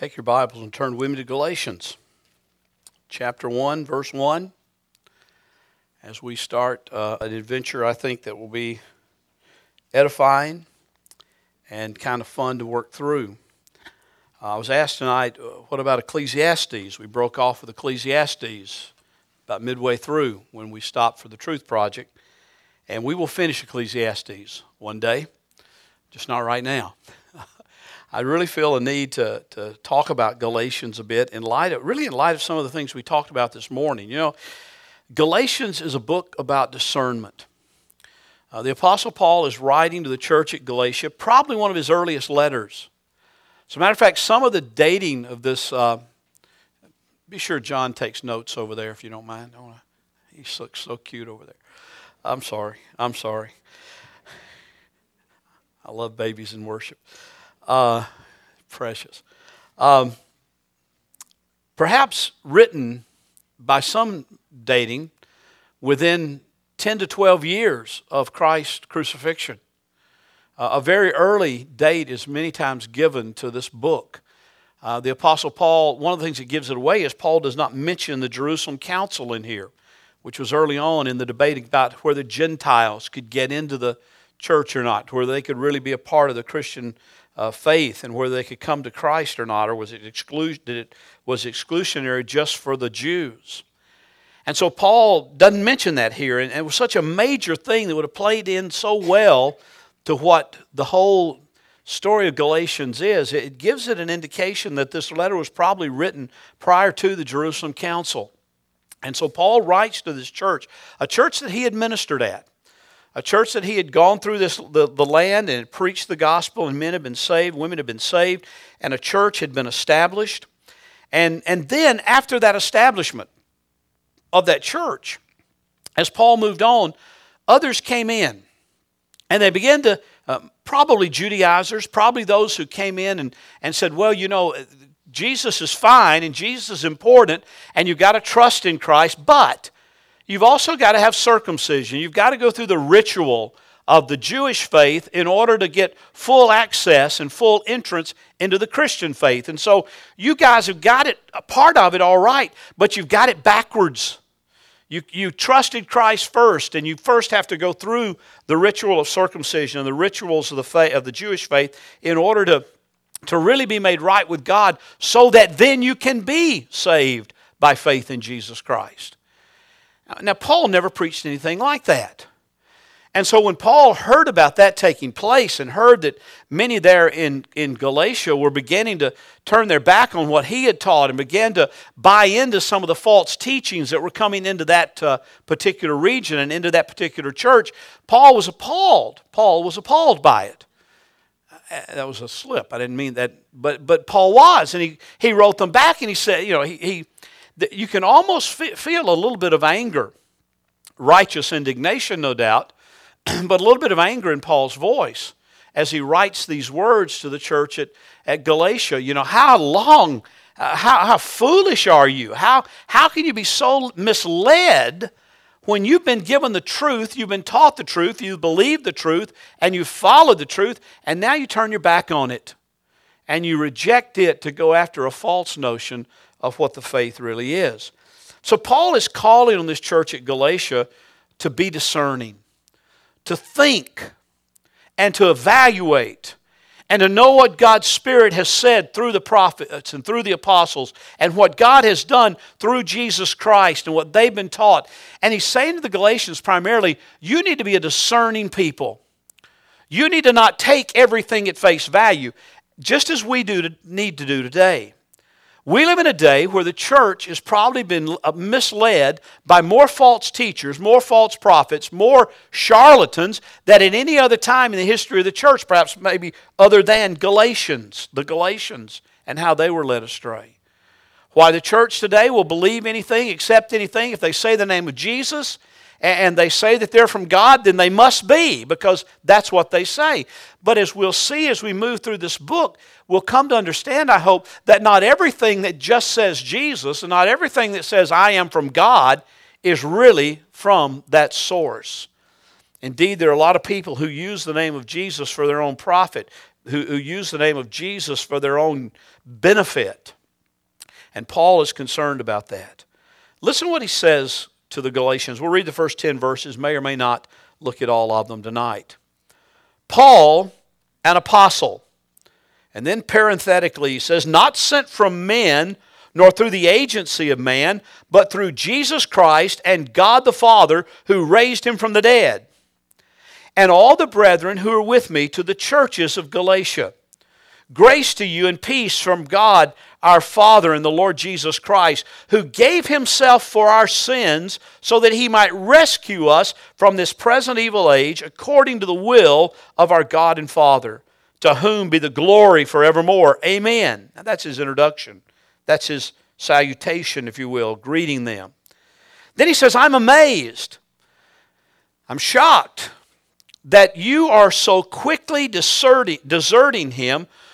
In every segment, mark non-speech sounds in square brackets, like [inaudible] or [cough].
Take your Bibles and turn with me to Galatians chapter 1, verse 1. As we start uh, an adventure, I think that will be edifying and kind of fun to work through. Uh, I was asked tonight, uh, what about Ecclesiastes? We broke off with Ecclesiastes about midway through when we stopped for the Truth Project. And we will finish Ecclesiastes one day, just not right now. I really feel a need to, to talk about Galatians a bit in light of, really in light of some of the things we talked about this morning. You know, Galatians is a book about discernment. Uh, the Apostle Paul is writing to the church at Galatia, probably one of his earliest letters. As a matter of fact, some of the dating of this, uh, be sure John takes notes over there if you don't mind. He looks so cute over there. I'm sorry. I'm sorry. I love babies in worship. Uh, precious. Um, perhaps written by some dating within 10 to 12 years of Christ's crucifixion. Uh, a very early date is many times given to this book. Uh, the Apostle Paul, one of the things that gives it away is Paul does not mention the Jerusalem Council in here, which was early on in the debate about whether Gentiles could get into the church or not, whether they could really be a part of the Christian uh, faith and whether they could come to Christ or not, or was it, exclu- it was exclusionary just for the Jews? And so Paul doesn't mention that here, and it was such a major thing that would have played in so well to what the whole story of Galatians is. It gives it an indication that this letter was probably written prior to the Jerusalem Council. And so Paul writes to this church, a church that he had ministered at a church that he had gone through this the, the land and preached the gospel and men had been saved women had been saved and a church had been established. And and then after that establishment of that church as paul moved on others came in. And they began to uh, probably judaizers probably those who came in and, and said well you know jesus is fine and jesus is important and you've got to trust in christ but You've also got to have circumcision. You've got to go through the ritual of the Jewish faith in order to get full access and full entrance into the Christian faith. And so you guys have got it, a part of it all right, but you've got it backwards. You, you trusted Christ first, and you first have to go through the ritual of circumcision and the rituals of the, faith, of the Jewish faith in order to, to really be made right with God so that then you can be saved by faith in Jesus Christ. Now, Paul never preached anything like that. And so when Paul heard about that taking place and heard that many there in, in Galatia were beginning to turn their back on what he had taught and began to buy into some of the false teachings that were coming into that uh, particular region and into that particular church, Paul was appalled. Paul was appalled by it. Uh, that was a slip. I didn't mean that. But, but Paul was. And he, he wrote them back and he said, you know, he, he you can almost feel a little bit of anger, righteous indignation, no doubt, [clears throat] but a little bit of anger in Paul's voice as he writes these words to the church at, at Galatia. You know, how long, uh, how, how foolish are you? How, how can you be so misled when you've been given the truth, you've been taught the truth, you've believed the truth, and you've followed the truth, and now you turn your back on it and you reject it to go after a false notion of what the faith really is. So, Paul is calling on this church at Galatia to be discerning, to think, and to evaluate, and to know what God's Spirit has said through the prophets and through the apostles, and what God has done through Jesus Christ and what they've been taught. And he's saying to the Galatians primarily, you need to be a discerning people. You need to not take everything at face value, just as we do to, need to do today. We live in a day where the church has probably been uh, misled by more false teachers, more false prophets, more charlatans than at any other time in the history of the church, perhaps maybe other than Galatians, the Galatians, and how they were led astray. Why the church today will believe anything, accept anything, if they say the name of Jesus and they say that they're from God, then they must be because that's what they say. But as we'll see as we move through this book, we'll come to understand, I hope, that not everything that just says Jesus and not everything that says I am from God is really from that source. Indeed, there are a lot of people who use the name of Jesus for their own profit. who, who use the name of Jesus for their own benefit. And Paul is concerned about that. Listen what he says to the Galatians. We'll read the first 10 verses, may or may not look at all of them tonight. Paul, an apostle. And then parenthetically, he says, not sent from men, nor through the agency of man, but through Jesus Christ and God the Father who raised him from the dead. And all the brethren who are with me to the churches of Galatia. Grace to you and peace from God our Father and the Lord Jesus Christ, who gave himself for our sins so that he might rescue us from this present evil age according to the will of our God and Father, to whom be the glory forevermore. Amen. Now that's his introduction. That's his salutation, if you will, greeting them. Then he says, I'm amazed. I'm shocked that you are so quickly deserting, deserting him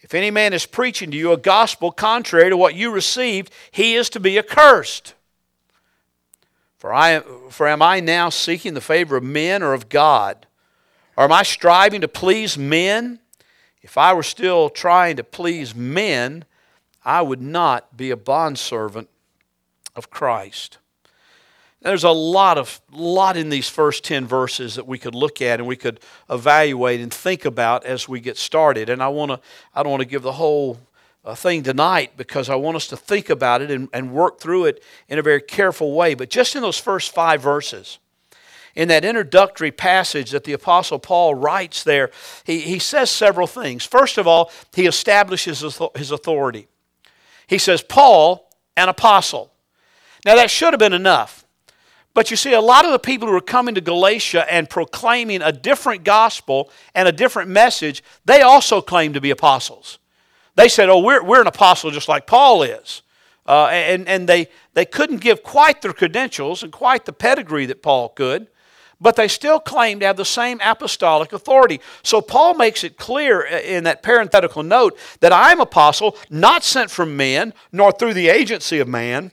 if any man is preaching to you a gospel contrary to what you received, he is to be accursed. For, I, for am I now seeking the favor of men or of God? Or am I striving to please men? If I were still trying to please men, I would not be a bondservant of Christ. There's a lot of lot in these first 10 verses that we could look at and we could evaluate and think about as we get started. And I want to I don't want to give the whole uh, thing tonight because I want us to think about it and, and work through it in a very careful way. But just in those first five verses, in that introductory passage that the Apostle Paul writes there, he, he says several things. First of all, he establishes his authority. He says, Paul, an apostle. Now, that should have been enough. But you see, a lot of the people who are coming to Galatia and proclaiming a different gospel and a different message, they also claim to be apostles. They said, oh, we're, we're an apostle just like Paul is. Uh, and and they, they couldn't give quite their credentials and quite the pedigree that Paul could, but they still claim to have the same apostolic authority. So Paul makes it clear in that parenthetical note that I'm apostle, not sent from men, nor through the agency of man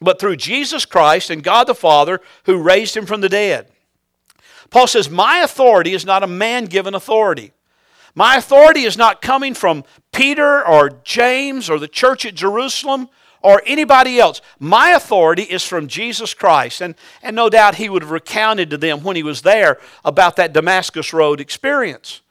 but through Jesus Christ and God the Father who raised him from the dead. Paul says, My authority is not a man given authority. My authority is not coming from Peter or James or the church at Jerusalem or anybody else. My authority is from Jesus Christ. And, and no doubt he would have recounted to them when he was there about that Damascus Road experience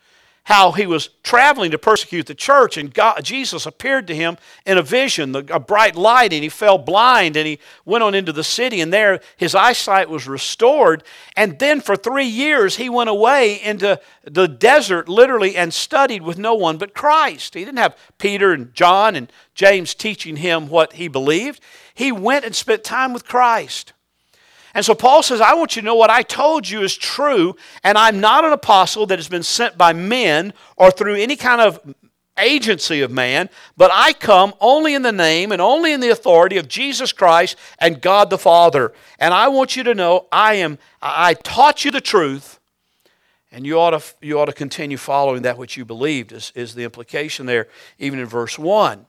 how he was traveling to persecute the church, and God, Jesus appeared to him in a vision, a bright light, and he fell blind, and he went on into the city, and there his eyesight was restored. And then for three years, he went away into the desert, literally, and studied with no one but Christ. He didn't have Peter and John and James teaching him what he believed. He went and spent time with Christ. And so Paul says, I want you to know what I told you is true, and I'm not an apostle that has been sent by men or through any kind of agency of man, but I come only in the name and only in the authority of Jesus Christ and God the Father. And I want you to know I am I taught you the truth, and you ought to you ought to continue following that which you believed, is, is the implication there, even in verse 1.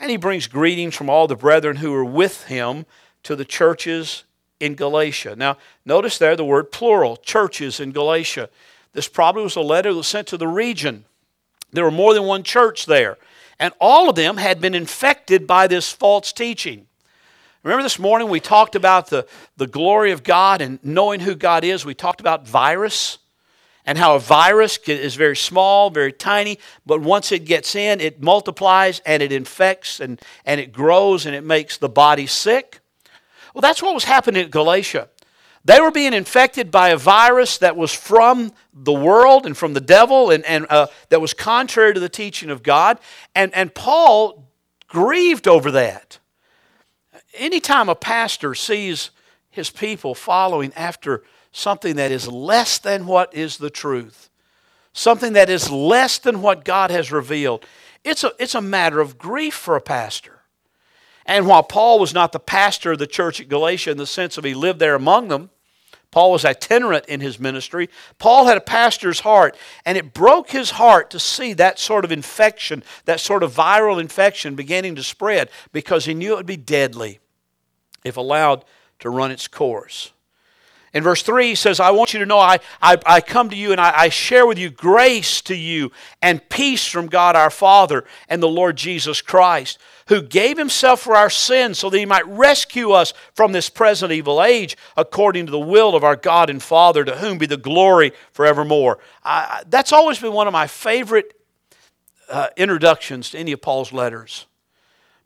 And he brings greetings from all the brethren who are with him to the churches in Galatia. Now, notice there the word plural, churches in Galatia. This probably was a letter that was sent to the region. There were more than one church there, and all of them had been infected by this false teaching. Remember this morning we talked about the, the glory of God and knowing who God is. We talked about virus and how a virus is very small, very tiny, but once it gets in, it multiplies and it infects and, and it grows and it makes the body sick. Well, that's what was happening at Galatia. They were being infected by a virus that was from the world and from the devil and, and uh, that was contrary to the teaching of God. And, and Paul grieved over that. Anytime a pastor sees his people following after something that is less than what is the truth, something that is less than what God has revealed, it's a, it's a matter of grief for a pastor. And while Paul was not the pastor of the church at Galatia in the sense of he lived there among them, Paul was itinerant in his ministry. Paul had a pastor's heart, and it broke his heart to see that sort of infection, that sort of viral infection beginning to spread because he knew it would be deadly if allowed to run its course. In verse 3, he says, I want you to know I, I, I come to you and I, I, share with you grace to you and peace from God our Father and the Lord Jesus Christ, who gave himself for our sins so that he might rescue us from this present evil age, according to the will of our God and Father, to whom be the glory forevermore. I, that's always been one of my favorite uh, introductions to any of Paul's letters.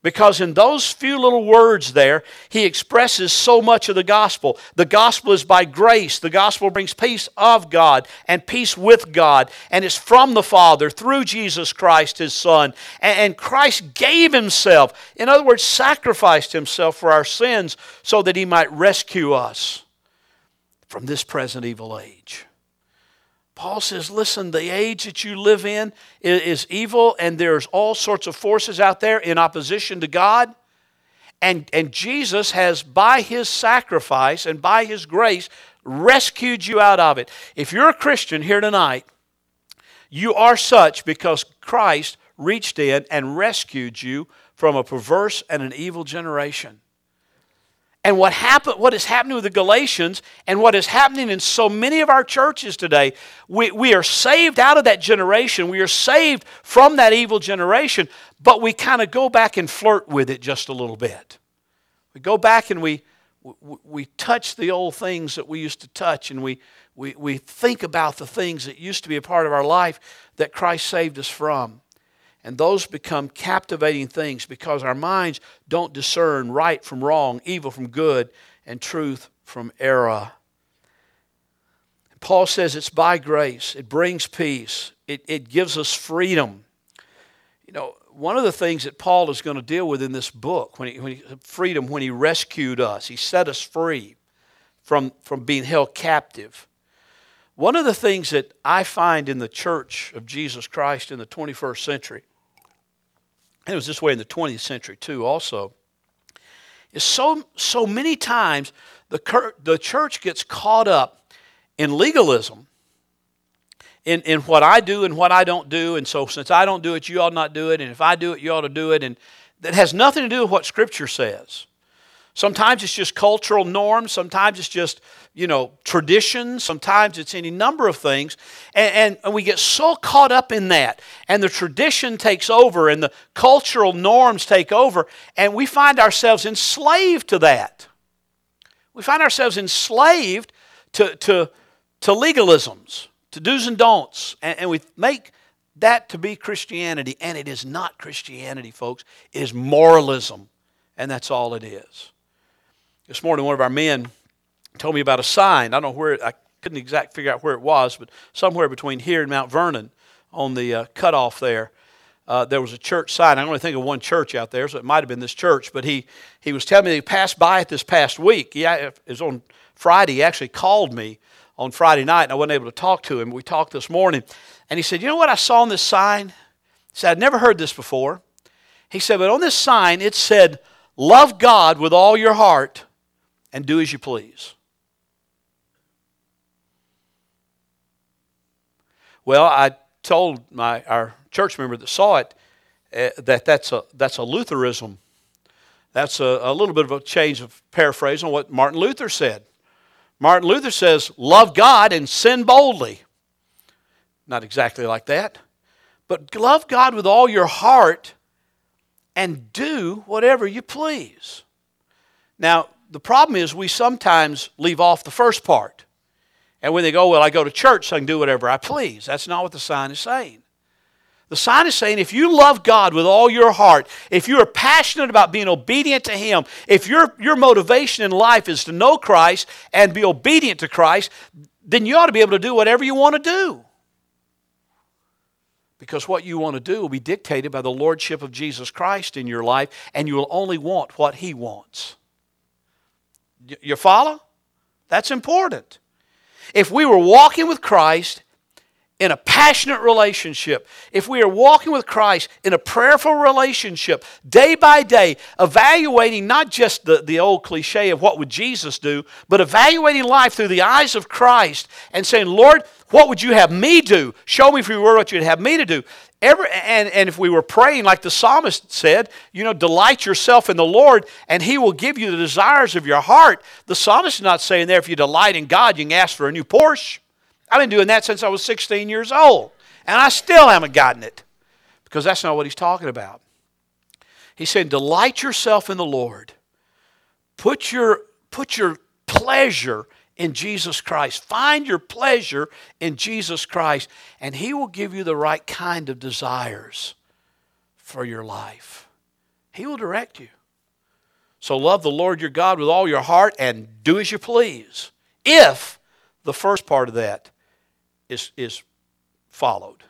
Because in those few little words there, he expresses so much of the gospel. The gospel is by grace. The gospel brings peace of God and peace with God. And it's from the Father through Jesus Christ, his Son. And Christ gave himself, in other words, sacrificed himself for our sins so that he might rescue us from this present evil age. Paul says, listen, the age that you live in is, evil, and there's all sorts of forces out there in opposition to God. And, and Jesus has, by his sacrifice and by his grace, rescued you out of it. If you're a Christian here tonight, you are such because Christ reached in and rescued you from a perverse and an evil generation. And what, happen, what is happening with the Galatians and what is happening in so many of our churches today, we, we are saved out of that generation. We are saved from that evil generation, but we kind of go back and flirt with it just a little bit. We go back and we, we, we touch the old things that we used to touch, and we, we, we think about the things that used to be a part of our life that Christ saved us from. And those become captivating things because our minds don't discern right from wrong, evil from good, and truth from error. Paul says it's by grace, it brings peace, it, it gives us freedom. You know, one of the things that Paul is going to deal with in this book, when he, when he, freedom, when he rescued us, he set us free from, from being held captive. One of the things that I find in the church of Jesus Christ in the 21st century and it was this way in the 20th century too also is so so many times the, the church gets caught up in legalism in, in what I do and what I don't do. And so, since I don't do it, you ought not do it. And if I do it, you ought to do it. And that has nothing to do with what Scripture says. Sometimes it's just cultural norms. Sometimes it's just, you know, tradition. Sometimes it's any number of things. And, and, and, we get so caught up in that. And the tradition takes over and the cultural norms take over. And we find ourselves enslaved to that. We find ourselves enslaved to, to, to legalisms, to do's and don'ts. And, and we make that to be Christianity. And it is not Christianity, folks. It is moralism. And that's all it is. This morning, one of our men told me about a sign. I don't know where, it, I couldn't exactly figure out where it was, but somewhere between here and Mount Vernon on the uh, cutoff there. Uh, there was a church sign. I only think of one church out there, so it might have been this church. But he, he was telling me he passed by it this past week. He, it was on Friday. He actually called me on Friday night, and I wasn't able to talk to him. We talked this morning. And he said, You know what I saw on this sign? He said, I'd never heard this before. He said, But on this sign, it said, Love God with all your heart and do as you please. Well, I told my our church member that saw it uh, that that's a that's a Lutheranism. That's a, a little bit of a change of paraphrase on what Martin Luther said. Martin Luther says, "Love God and sin boldly." Not exactly like that, but love God with all your heart and do whatever you please. Now, the problem is we sometimes leave off the first part. And when they go, well, I go to church, so I can do whatever I please. That's not what the sign is saying. The sign is saying if you love God with all your heart, if you are passionate about being obedient to Him, if your, your motivation in life is to know Christ and be obedient to Christ, then you ought to be able to do whatever you want to do. Because what you want to do will be dictated by the Lordship of Jesus Christ in your life, and you will only want what He wants. You follow? That's important. If we were walking with Christ in a passionate relationship, if we are walking with Christ in a prayerful relationship, day by day, evaluating not just the, the old cliche of what would Jesus do, but evaluating life through the eyes of Christ and saying, Lord, what would you have me do? Show me if you were what you'd have me to do. Every, and, and if we were praying, like the psalmist said, you know, delight yourself in the Lord, and He will give you the desires of your heart. The psalmist is not saying there, if you delight in God, you can ask for a new Porsche. I've been doing that since I was 16 years old, and I still haven't gotten it because that's not what he's talking about. He's saying, Delight yourself in the Lord. Put your, put your pleasure in Jesus Christ. Find your pleasure in Jesus Christ, and He will give you the right kind of desires for your life. He will direct you. So love the Lord your God with all your heart and do as you please. If the first part of that is, is followed.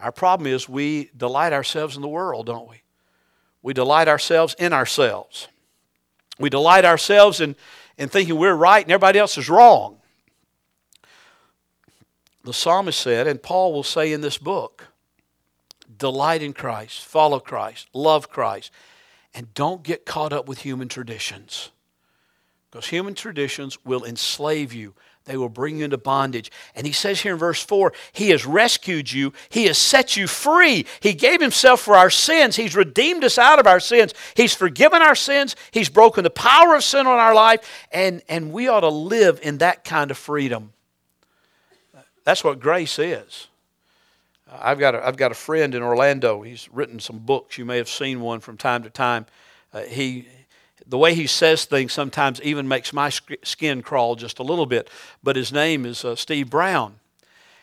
Our problem is we delight ourselves in the world, don't we? We delight ourselves in ourselves. We delight ourselves in, in thinking we're right and everybody else is wrong. The psalmist said, and Paul will say in this book, delight in Christ, follow Christ, love Christ, and don't get caught up with human traditions. Because human traditions will enslave you. They will bring you into bondage. And he says here in verse 4 He has rescued you, He has set you free. He gave Himself for our sins, He's redeemed us out of our sins, He's forgiven our sins, He's broken the power of sin on our life, and, and we ought to live in that kind of freedom. That's what grace is. I've got a, I've got a friend in Orlando. He's written some books. You may have seen one from time to time. Uh, he the way he says things sometimes even makes my skin crawl just a little bit. But his name is uh, Steve Brown.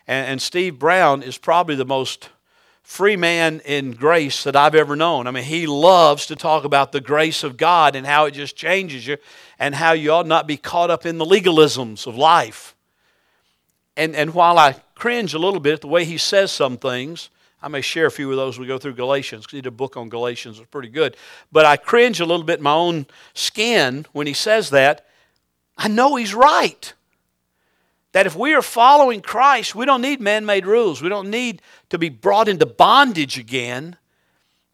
And, and, Steve Brown is probably the most free man in grace that I've ever known. I mean, he loves to talk about the grace of God and how it just changes you and how you ought not be caught up in the legalisms of life. And, and while I cringe a little bit at the way he says some things, I may share a few of those we go through Galatians because he did a book on Galatians. It's pretty good. But I cringe a little bit in my own skin when he says that. I know he's right. That if we are following Christ, we don't need man made rules. We don't need to be brought into bondage again,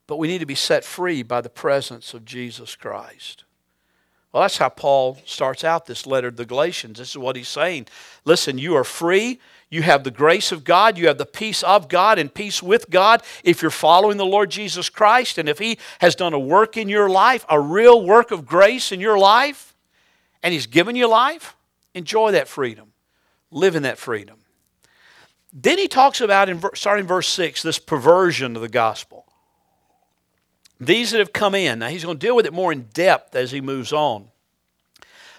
but we need to be set free by the presence of Jesus Christ. Well, that's how Paul starts out this letter to the Galatians. This is what he's saying. Listen, you are free. You have the grace of God, you have the peace of God and peace with God if you're following the Lord Jesus Christ and if He has done a work in your life, a real work of grace in your life, and He's given you life, enjoy that freedom. Live in that freedom. Then he talks about, in, starting verse 6, this perversion of the gospel. These that have come in. Now, he's going to deal with it more in depth as he moves on.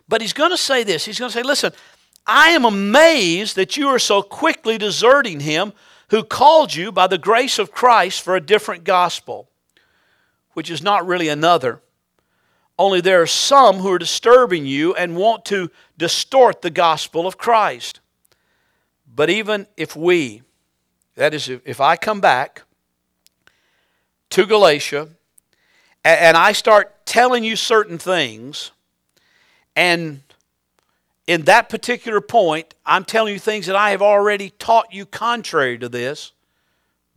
But he's going to say this. He's going to say, listen, I am amazed that you are so quickly deserting him who called you by the grace of Christ for a different gospel, which is not really another. Only there are some who are disturbing you and want to distort the gospel of Christ. But even if we, that is, if I come back to Galatia and I start telling you certain things, and in that particular point, I'm telling you things that I have already taught you contrary to this.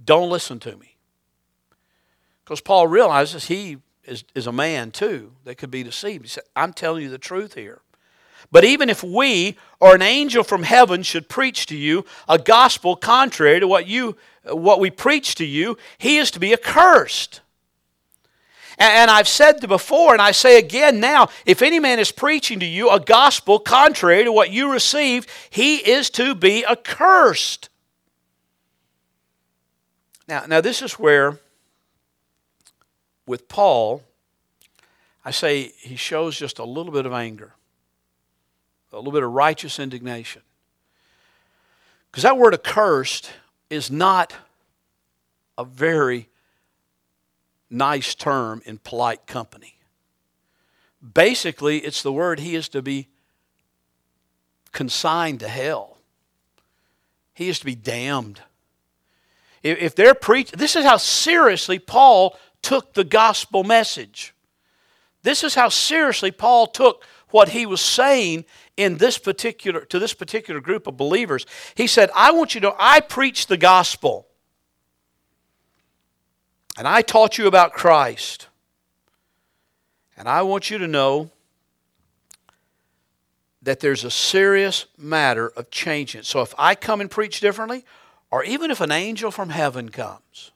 Don't listen to me. Because Paul realizes he is, is a man too that could be deceived. He said, I'm telling you the truth here. But even if we or an angel from heaven should preach to you a gospel contrary to what you what we preach to you, he is to be accursed. And I've said before, and I say again now if any man is preaching to you a gospel contrary to what you received, he is to be accursed. Now, now this is where, with Paul, I say he shows just a little bit of anger, a little bit of righteous indignation. Because that word accursed is not a very nice term in polite company. Basically, it's the word he is to be consigned to hell. He is to be damned. If they're preaching, this is how seriously Paul took the gospel message. This is how seriously Paul took what he was saying in this particular to this particular group of believers. He said, "I want you to know I preach the gospel. And I taught you about Christ. And I want you to know that there's a serious matter of changing. So if I come and preach differently, or even if an angel from heaven comes,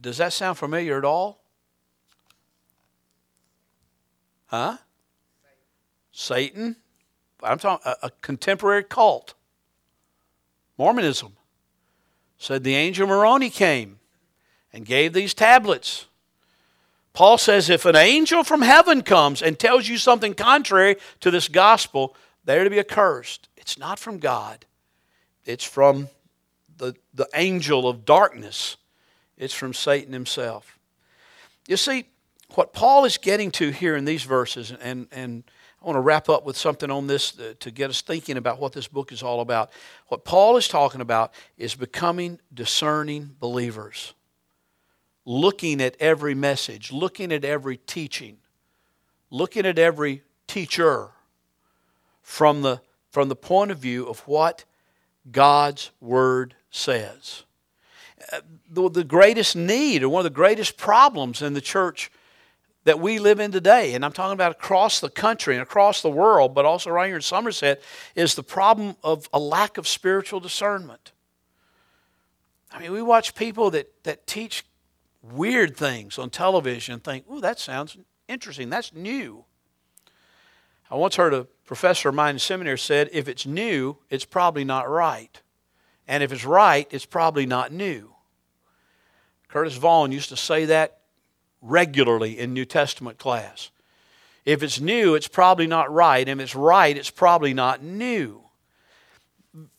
does that sound familiar at all? Huh? Satan. I'm talking a, a contemporary cult. Mormonism said the angel Moroni came and gave these tablets. Paul says if an angel from heaven comes and tells you something contrary to this gospel, they're to be accursed. It's not from God, it's from the, the angel of darkness, it's from Satan himself. You see, what Paul is getting to here in these verses, and, and I want to wrap up with something on this to get us thinking about what this book is all about. What Paul is talking about is becoming discerning believers, looking at every message, looking at every teaching, looking at every teacher from the, from the point of view of what God's Word says. Uh, the, the greatest need, or one of the greatest problems in the church that we live in today, and I'm talking about across the country and across the world, but also right here in Somerset, is the problem of a lack of spiritual discernment. I mean, we watch people that, that teach weird things on television and think, ooh, that sounds interesting. That's new. I once heard a professor of mine in seminary said, if it's new, it's probably not right. And if it's right, it's probably not new. Curtis Vaughan used to say that regularly in New Testament class. If it's new, it's probably not right. And if it's right, it's probably not new.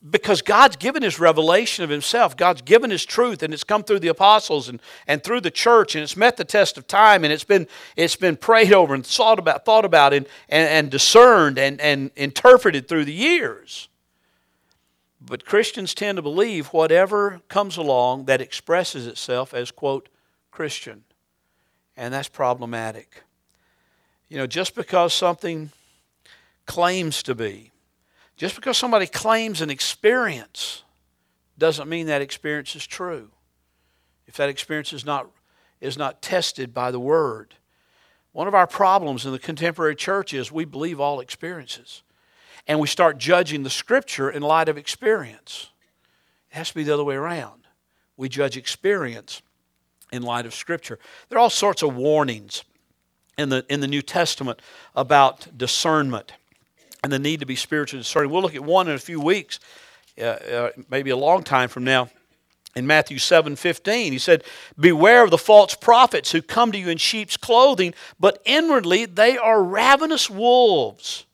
Because God's given His revelation of Himself. God's given His truth, and it's come through the apostles and, and through the church, and it's met the test of time, and it's been, it's been prayed over and thought about, thought about and, and, and discerned and, and interpreted through the years. But Christians tend to believe whatever comes along that expresses itself as, quote, Christian and that's problematic. You know, just because something claims to be, just because somebody claims an experience, doesn't mean that experience is true. If that experience is not, is not tested by the Word. One of our problems in the contemporary church is we believe all experiences. And we start judging the Scripture in light of experience. It has to be the other way around. We judge experience in light of Scripture. There are all sorts of warnings in the, in the New Testament about discernment and the need to be spiritually discerning. We'll look at one in a few weeks, uh, uh, maybe a long time from now. In Matthew 7 15, he said, Beware of the false prophets who come to you in sheep's clothing, but inwardly they are ravenous wolves.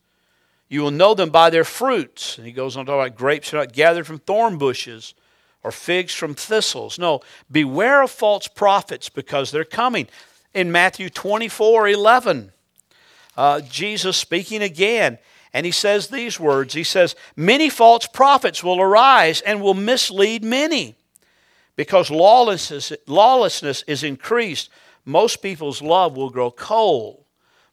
You will know them by their fruits. And he goes on to talk about grapes are not gathered from thorn bushes or figs from thistles. No, beware of false prophets because they're coming. In Matthew 24 11, uh, Jesus speaking again, and he says these words He says, Many false prophets will arise and will mislead many. Because lawlessness, lawlessness is increased, most people's love will grow cold.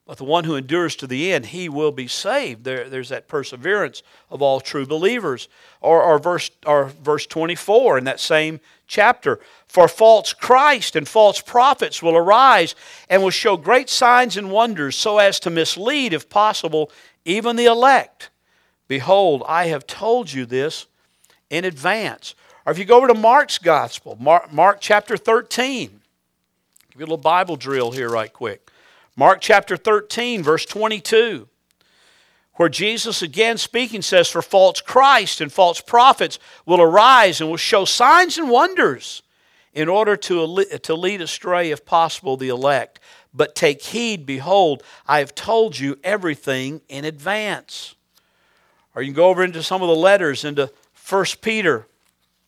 But the one who endures to the end, he will be saved. There, there's that perseverance of all true believers. Or, or, verse, or verse 24 in that same chapter. For false Christ and false prophets will arise and will show great signs and wonders so as to mislead, if possible, even the elect. Behold, I have told you this in advance. Or if you go over to Mark's Gospel, Mark, Mark chapter 13, give you a little Bible drill here, right quick. Mark chapter 13, verse 22, where Jesus again speaking says, For false Christ and false prophets will arise and will show signs and wonders in order to, to lead astray, if possible, the elect. But take heed, behold, I have told you everything in advance. Or you can go over into some of the letters into 1 Peter,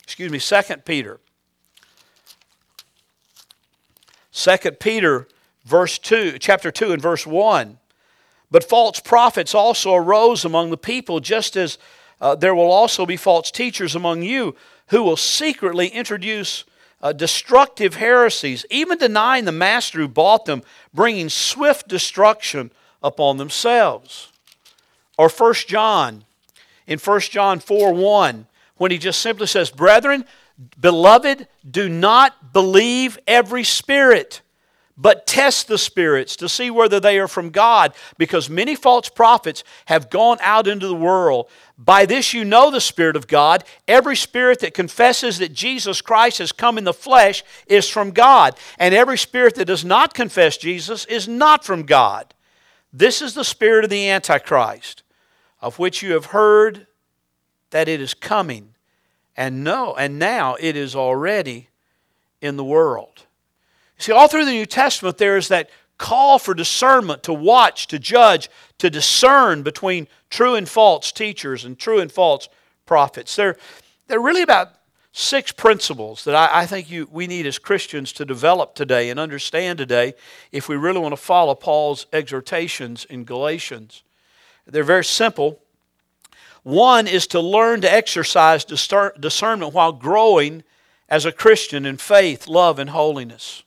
excuse me, 2 Peter. 2 Peter verse 2, chapter 2 and verse 1. But false prophets also arose among the people, just as uh, there will also be false teachers among you who will secretly introduce uh, destructive heresies, even denying the master who bought them, bringing swift destruction upon themselves. Or 1 John, in 1 John 4 1, when he just simply says, Brethren, beloved, do not believe every spirit but test the spirits to see whether they are from God, because many false prophets have gone out into the world. By this you know the Spirit of God. Every spirit that confesses that Jesus Christ has come in the flesh is from God, and every spirit that does not confess Jesus is not from God. This is the spirit of the Antichrist, of which you have heard that it is coming, and know, and now it is already in the world. See, all through the New Testament, there is that call for discernment to watch, to judge, to discern between true and false teachers and true and false prophets. They're, they're really about six principles that I, I think you, we need as Christians to develop today and understand today if we really want to follow Paul's exhortations in Galatians. They're very simple. One is to learn to exercise discernment while growing as a Christian in faith, love, and holiness.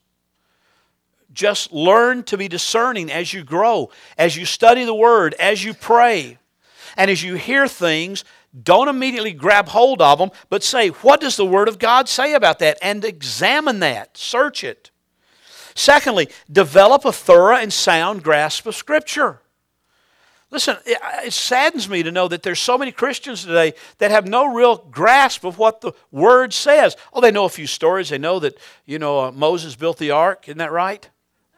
Just learn to be discerning as you grow, as you study the Word, as you pray, and as you hear things. Don't immediately grab hold of them, but say, What does the Word of God say about that? And examine that, search it. Secondly, develop a thorough and sound grasp of Scripture. Listen, it saddens me to know that there's so many Christians today that have no real grasp of what the Word says. Oh, they know a few stories. They know that, you know, uh, Moses built the ark. Isn't that right?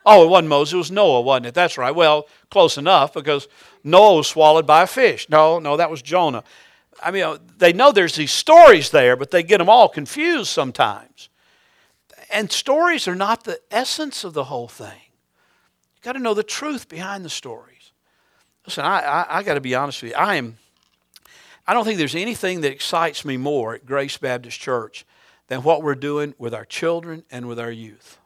Oh, it wasn't Moses, it was Noah, wasn't it? That's right. Well, close enough because Noah was swallowed by a fish. No, no, that was Jonah. I mean, uh, they know there's these stories there, but they get them all confused sometimes. And stories are not the essence of the whole thing. You've got to know the truth behind the stories. Listen, I, I, I got to be honest with you. I am. I don't think there's anything that excites me more at Grace Baptist Church than what we're doing with our children and with our youth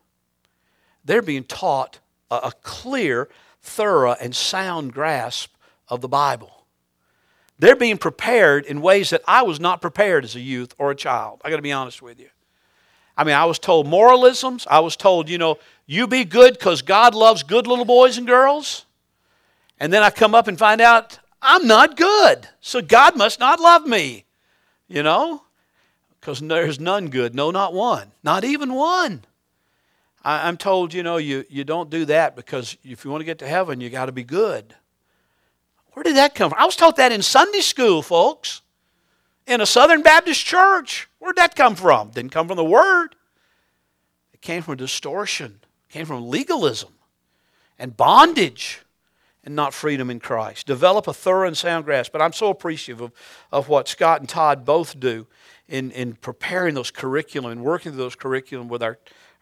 they're being taught a, a clear, thorough, and sound grasp of the Bible. They're being prepared in ways that I was not prepared as a youth or a child. I got to be honest with you. I mean, I was told moralisms. I was told, you know, you be good because God loves good little boys and girls. And then I come up and find out I'm not good. So God must not love me. You know? Because there's none good. No, not one. Not even one. I, am told, you know, you, you don't do that because if you want to get to heaven, you got to be good. Where did that come from? I was taught that in Sunday school, folks, in a Southern Baptist church. Where'd that come from? Didn't come from the Word. It came from distortion, it came from legalism and bondage and not freedom in Christ. Develop a thorough and sound grasp. But I'm so appreciative of, of what Scott and Todd both do in, in preparing those curriculum and working through those curriculum with our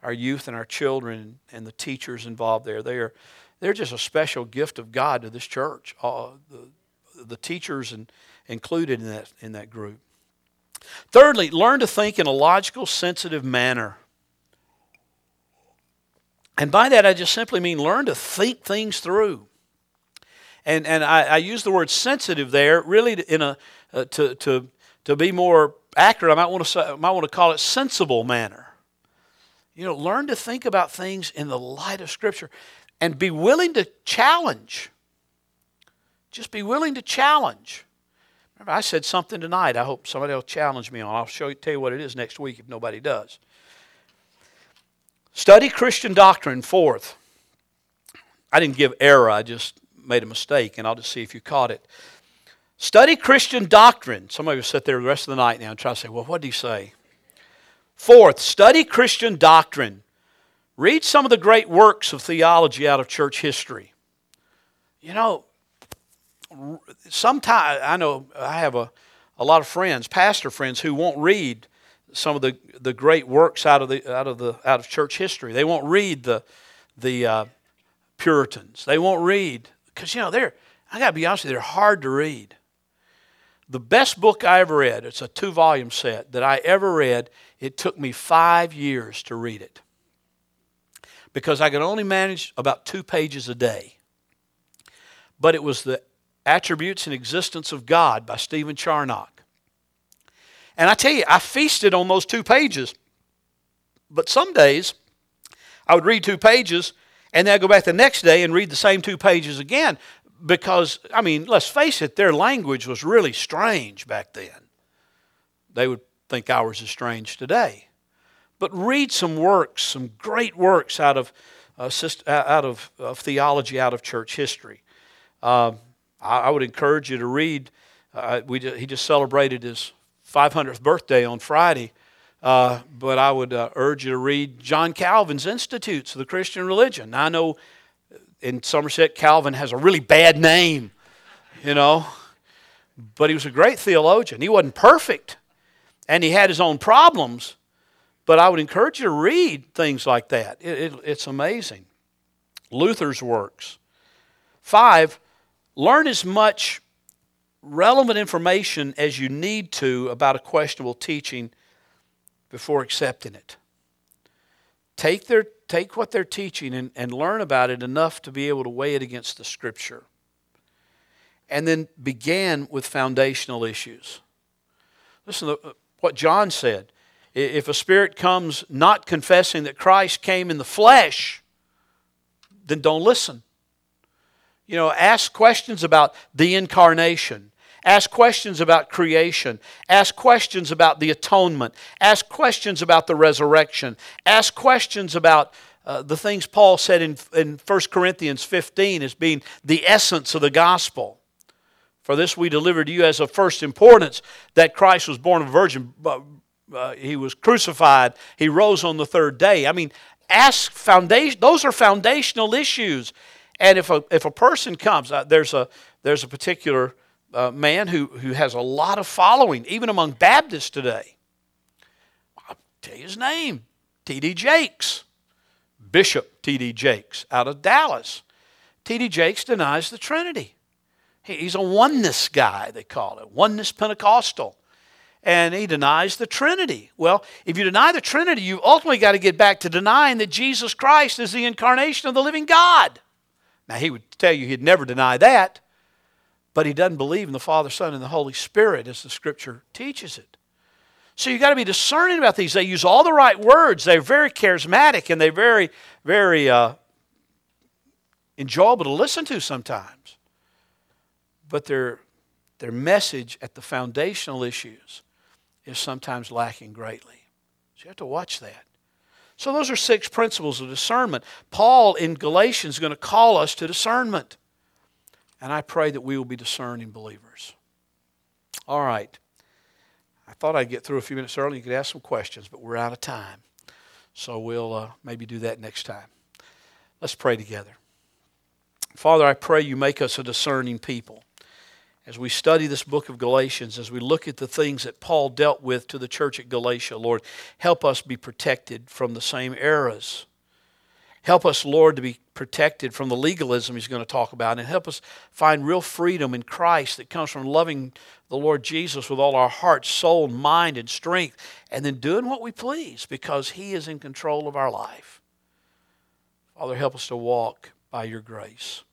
our youth and our children and the teachers involved there. They are, they're just a special gift of God to this church. Uh, the, the teachers and, included in that, in that group. Thirdly, learn to think in a logical, sensitive manner. And by that, I just simply mean learn to think things through. And, and I, I use the word sensitive there really in a, uh, to, to, to be more accurate, I might want to, say, I might want to call it sensible manner. You know, learn to think about things in the light of Scripture and be willing to challenge. Just be willing to challenge. Remember, I said something tonight I hope somebody will challenge me on. I'll show you, tell you what it is next week if nobody does. Study Christian doctrine, fourth. I didn't give error, I just made a mistake, and I'll just see if you caught it. Study Christian doctrine. Somebody will sit there the rest of the night now and try to say, well, what did he say? Fourth, study Christian doctrine. Read some of the great works of theology out of church history. You know, sometimes I know I have a, a lot of friends, pastor friends, who won't read some of the, the great works out of the out of the out of church history. They won't read the the uh, Puritans. They won't read because you know they're I got to be honest with you, they're hard to read. The best book I ever read, it's a two volume set that I ever read, it took me five years to read it because I could only manage about two pages a day. But it was The Attributes and Existence of God by Stephen Charnock. And I tell you, I feasted on those two pages. But some days, I would read two pages and then I'd go back the next day and read the same two pages again because, I mean, let's face it, their language was really strange back then. They would think ours is strange today. But read some works, some great works out of, uh, out of, of theology, out of church history. Uh, I, I, would encourage you to read. Uh, we, he just celebrated his 500th birthday on Friday. Uh, but I would uh, urge you to read John Calvin's Institutes of the Christian Religion. Now, I know in Somerset, Calvin has a really bad name, you know, but he was a great theologian. He wasn't perfect, and he had his own problems, but I would encourage you to read things like that. It, it, it's amazing. Luther's works. Five, learn as much relevant information as you need to about a questionable teaching before accepting it. Take, their, take what they're teaching and, and learn about it enough to be able to weigh it against the Scripture. And then began with foundational issues. Listen to what John said. If a spirit comes not confessing that Christ came in the flesh, then don't listen. You know, ask questions about the incarnation. Ask questions about creation. Ask questions about the atonement. Ask questions about the resurrection. Ask questions about uh, the things Paul said in, in 1 Corinthians 15 as being the essence of the gospel. For this we deliver to you as of first importance that Christ was born of a virgin, uh, he was crucified, he rose on the third day. I mean, ask foundation, those are foundational issues. And if a, if a person comes, uh, there's, a, there's a particular uh, man who, who has a lot of following, even among Baptists today. I'll tell you his name T.D. Jakes, Bishop T.D. Jakes out of Dallas. T.D. Jakes denies the Trinity. He's a oneness guy, they call it, oneness Pentecostal. And he denies the Trinity. Well, if you deny the Trinity, you've ultimately got to get back to denying that Jesus Christ is the incarnation of the living God. Now, he would tell you he'd never deny that but he doesn't believe in the Father, Son, and the Holy Spirit as the Scripture teaches it. So you've got to be discerning about these. They use all the right words. They're very charismatic and they're very, very uh, enjoyable to listen to sometimes. But their, their message at the foundational issues is sometimes lacking greatly. So you have to watch that. So those are six principles of discernment. Paul in Galatians is going to call us to discernment. And I pray that we will be discerning believers. All right. I thought I'd get through a few minutes early. You could ask some questions, but we're out of time. So we'll uh, maybe do that next time. Let's pray together. Father, I pray you make us a discerning people. As we study this book of Galatians, as we look at the things that Paul dealt with to the church at Galatia, Lord, help us be protected from the same errors Help us, Lord, to be protected from the legalism he's going to talk about, and help us find real freedom in Christ that comes from loving the Lord Jesus with all our heart, soul, mind, and strength, and then doing what we please because he is in control of our life. Father, help us to walk by your grace.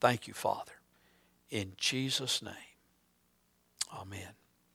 Thank you, Father. In Jesus' name, amen.